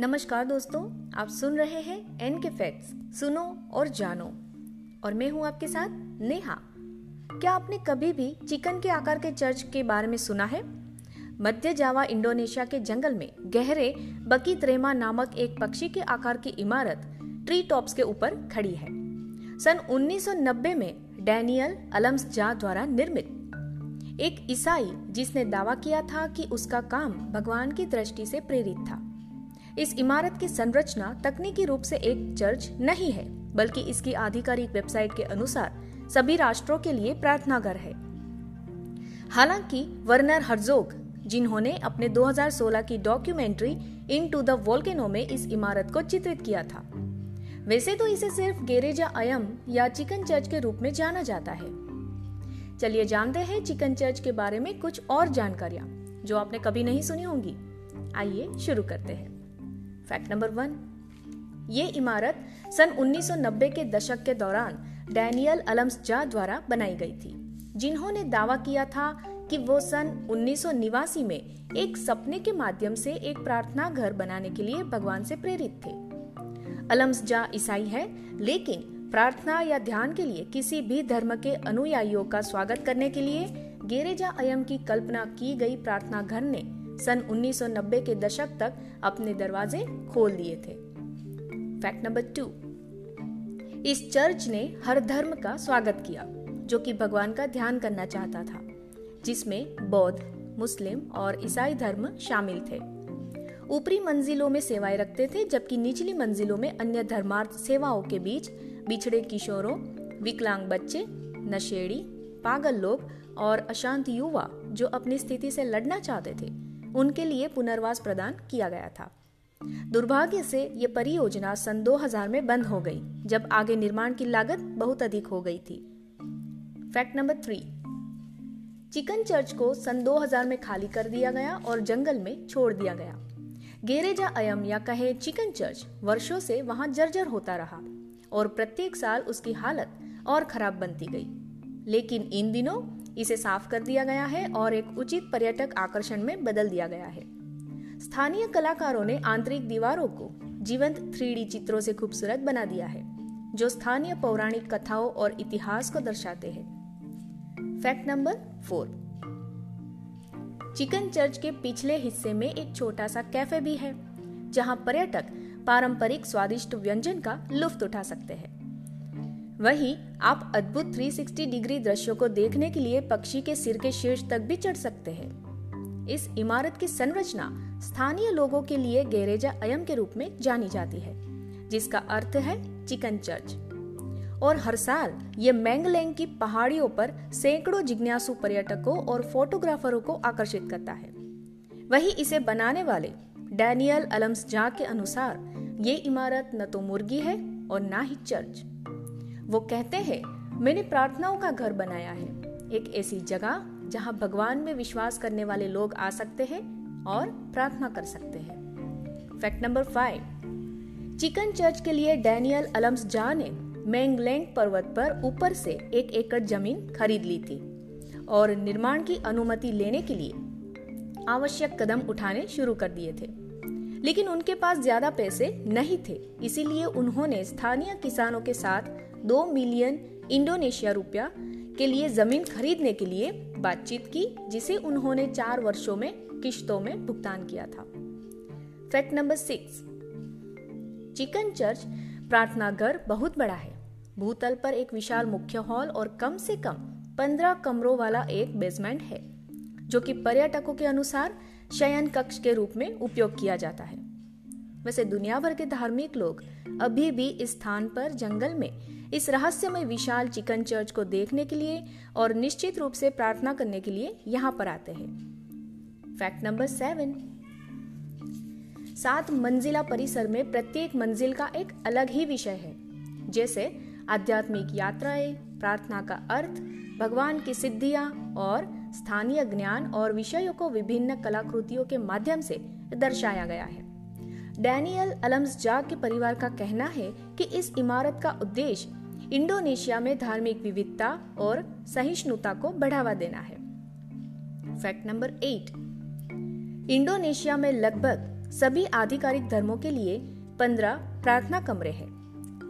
नमस्कार दोस्तों, आप सुन रहे हैं एन के फैक्ट्स सुनो और जानो। और मैं हूँ आपके साथ नेहा। क्या आपने कभी भी चिकन के आकार के चर्च के बारे में सुना है? मध्य जावा, इंडोनेशिया के जंगल में गहरे बकी त्रेमा नामक एक पक्षी के आकार की इमारत ट्री टॉप्स के ऊपर खड़ी है। सन 1990 में डैनियल अलम्स जा द्वारा निर्मित। एक ईसाई जिसने दावा किया था कि उसका काम भगवान की दृष्टि से प्रेरित था। इस इमारत की संरचना तकनीकी रूप से एक चर्च नहीं है, बल्कि इसकी आधिकारिक वेबसाइट के अनुसार सभी राष्ट्रों के लिए प्रार्थना घर है। हालाँकि वर्नर हर्जोग, जिन्होंने अपने 2016 की डॉक्यूमेंट्री इन टू द में इस इमारत को चित्रित किया था। वैसे तो इसे सिर्फ़ गेरेजा अयम या चिकन चर्च के रूप में जाना जाता है। चलिए जानते हैं चिकन चर्च के बारे में कुछ और जानकारियाँ, जो आपने कभी नहीं सुनी होंगी। आइए शुरू करते हैं। फैक्ट नंबर वन ये इमारत सन 1990 के दशक के दौरान डैनियल अलम्स जा द्वारा बनाई गई थी, जिन्होंने दावा किया था कि वो सन उन्नीस में एक सपने के माध्यम से एक प्रार्थना घर बनाने के लिए भगवान से प्रेरित थे। अलम्स जा ईसाई है, लेकिन प्रार्थना या ध्यान के लिए किसी भी धर्म के अनुयायियों का स्वागत करने के लिए गेरेजा अयम की कल्पना की गई प्रार्थना घर ने सन 1990 के दशक तक अपने दरवाजे खोल दिए थे। फैक्ट नंबर टू इस चर्च ने हर धर्म का स्वागत किया, जो कि भगवान का ध्यान करना चाहता था, जिसमें बौद्ध, मुस्लिम और ईसाई धर्म शामिल थे। ऊपरी मंजिलों में सेवाएँ रखते थे, जबकि निचली मंजिलों में अन्य धर्मार्थ सेवाओं के बीच बिछड़े किशोरों, विकलांग बच्चे, नशेड़ी, पागल लोग और अशांत युवा जो अपनी स्थिति से लड़ना चाहते थे उनके लिए पुनर्वास प्रदान किया गया था। दुर्भाग्य से ये परियोजना सन 2000 में बंद हो गई, जब आगे निर्माण की लागत बहुत अधिक हो गई थी। Fact number three. Chicken church को सन 2000 में खाली कर दिया गया और जंगल में छोड़ दिया गया। गेरेजा अयम या कहे चिकन चर्च वर्षों से वहाँ जर्जर होता रहा और प्रत्येक साल उसकी हालत और खराब बनती गई। लेकिन इन दिनों इसे साफ़ कर दिया गया है और एक उचित पर्यटक आकर्षण में बदल दिया गया है। स्थानीय कलाकारों ने आंतरिक दीवारों को जीवंत थ्री चित्रों से खूबसूरत बना दिया है, जो स्थानीय पौराणिक कथाओं और इतिहास को दर्शाते हैं। Fact number four. Chicken church के पिछले हिस्से में एक छोटा सा कैफ़े भी है, जहाँ पर्यटक पारंपरिक स्वादिष्ट व्यंजन का लुफ्त उठा सकते हैं। वहीं आप अद्भुत 360 डिग्री दृश्यों को देखने के लिए पक्षी के सिर के शीर्ष तक भी चढ़ सकते हैं। इस इमारत की संरचना स्थानीय लोगों के लिए गैरेजा अयम के रूप में जानी जाती है, जिसका अर्थ है चिकन चर्च। और हर साल ये मैंगलेंग की पहाड़ियों पर सैकड़ों जिज्ञासु पर्यटकों और फोटोग्राफरों को आकर्षित करता है। वही इसे बनाने वाले डैनियल अलम्स जा के अनुसार ये इमारत न तो मुर्गी है और ना ही चर्च। वो कहते हैं, मैंने प्रार्थनाओं का घर बनाया है। एक ऐसी जगह जहाँ भगवान में विश्वास करने वाले लोग आ सकते हैं और प्रार्थना कर सकते हैं। Fact number five chicken church के लिए डैनियल अलम्स जा ने मैंगलेंग पर्वत पर ऊपर से एक एकड़ ज़मीन खरीद ली थी और निर्माण की अनुमति लेने के लिए आवश्यक कदम उठाने शुरू कर दिए थे। लेकिन उनके पास ज़्यादा पैसे नहीं थे, इसीलिए उन्होंने स्थानीय किसानों के साथ दो मिलियन इंडोनेशिया रुपया के लिए ज़मीन खरीदने के लिए बातचीत की, जिसे उन्होंने चार वर्षों में किश्तों में भुगतान किया था। Fact number six chicken church प्रार्थना घर बहुत बड़ा है। भूतल पर एक विशाल मुख्य हॉल और कम से कम पंद्रह कमरों वाला एक बेसमेंट है, जो कि पर्यटकों के अनुसार शयन कक्ष के रूप में उपयोग किया जाता है। वैसे दुनिया भर के धार्मिक लोग अभी भी इस स्थान पर जंगल में, इस रहस्यमय विशाल चिकन चर्च को देखने के लिए और निश्चित रूप से प्रार्थना करने के लिए यहाँ पर आते हैं। Fact number seven. सात मंजिला परिसर में प्रत्येक मंजिल का एक अलग ही विषय है, जैसे आध्यात्मिक यात्राएँ, प्रार्थना का अर्थ, भगवान की सिद्धियाँ और स्थानीय ज्ञान और विषयों को विभिन्न कलाकृतियों के माध्यम से दर्शाया गया है। डैनियल अलम्स जाग के परिवार का कहना है कि इस इमारत का उद्देश्य इंडोनेशिया में धार्मिक विविधता और सहिष्णुता को बढ़ावा देना है। Fact number eight. इंडोनेशिया में लगभग सभी आधिकारिक धर्मों के लिए पंद्रह प्रार्थना कमरे हैं,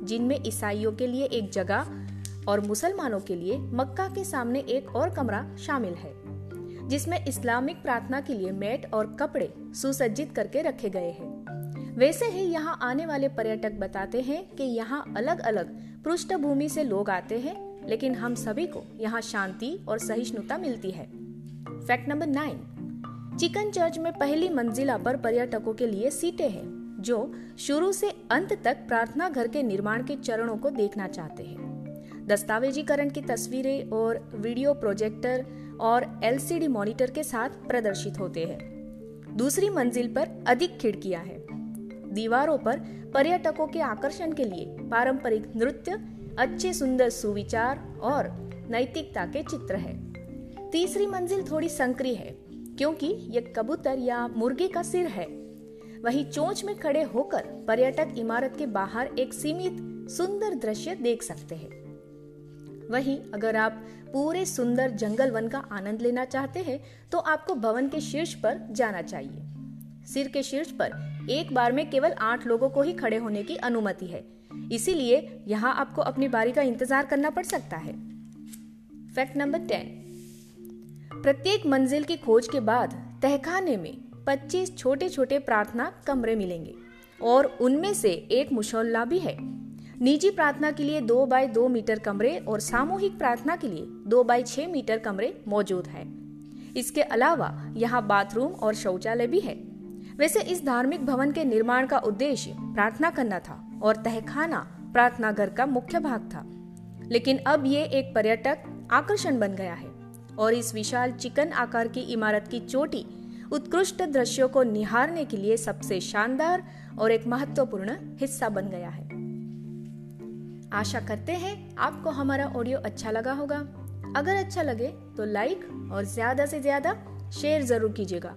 जिनमें ईसाइयों के लिए एक जगह और मुसलमानों के लिए मक्का के सामने एक और कमरा शामिल है, जिसमें इस्लामिक प्रार्थना के लिए मैट और कपड़े सुसज्जित करके रखे गए हैं। वैसे ही यहाँ आने वाले पर्यटक बताते हैं कि यहाँ अलग अलग पृष्ठभूमि से लोग आते हैं, लेकिन हम सभी को यहाँ शांति और सहिष्णुता मिलती है। Fact number nine. Chicken church में पहली मंजिला पर पर्यटकों के लिए सीटें हैं, जो शुरू से अंत तक प्रार्थना घर के निर्माण के चरणों को देखना चाहते हैं। दस्तावेजीकरण की तस्वीरें और वीडियो प्रोजेक्टर और एलसीडी मॉनिटर के साथ प्रदर्शित होते हैं। दूसरी मंजिल पर अधिक खिड़कियाँ हैं। दीवारों पर पर्यटकों के आकर्षण के लिए पारंपरिक नृत्य, अच्छे सुंदर सुविचार और नैतिकता के चित्र है। तीसरी मंजिल थोड़ी संकरी है, क्योंकि यह कबूतर या मुर्गी का सिर है। वही चोंच में खड़े होकर पर्यटक इमारत के बाहर एक सीमित, सुंदर दृश्य देख सकते हैं। वहीं अगर आप पूरे सुंदर जंगल वन का आनंद लेना चाहते हैं तो आपको भवन के शीर्ष पर जाना चाहिए। सिर के शीर्ष पर एक बार में केवल आठ लोगों को ही खड़े होने की अनुमति है। इसीलिए यहाँ आपको अपनी बारी का इंतज़ार करना पड़ सकता है। Fact number ten. प्रत्येक मंजिल की खोज के बाद तहखाने में 25 छोटे छोटे प्रार्थना कमरे मिलेंगे और उनमें से एक मुशल्ला भी है। निजी प्रार्थना के लिए दो बाय दो मीटर कमरे और सामूहिक प्रार्थना के लिए दो बाय छह मीटर कमरे मौजूद है। इसके अलावा यहाँ बाथरूम और शौचालय भी है। वैसे इस धार्मिक भवन के निर्माण का उद्देश्य प्रार्थना करना था और तहखाना प्रार्थना घर का मुख्य भाग था। लेकिन अब ये एक पर्यटक आकर्षण बन गया है और इस विशाल चिकन आकार की इमारत की चोटी उत्कृष्ट दृश्यों को निहारने के लिए सबसे शानदार और एक महत्वपूर्ण हिस्सा बन गया है। आशा करते हैं आपको हमारा ऑडियो अच्छा लगा होगा। अगर अच्छा लगे तो लाइक और ज़्यादा से ज़्यादा शेयर ज़रूर कीजिएगा।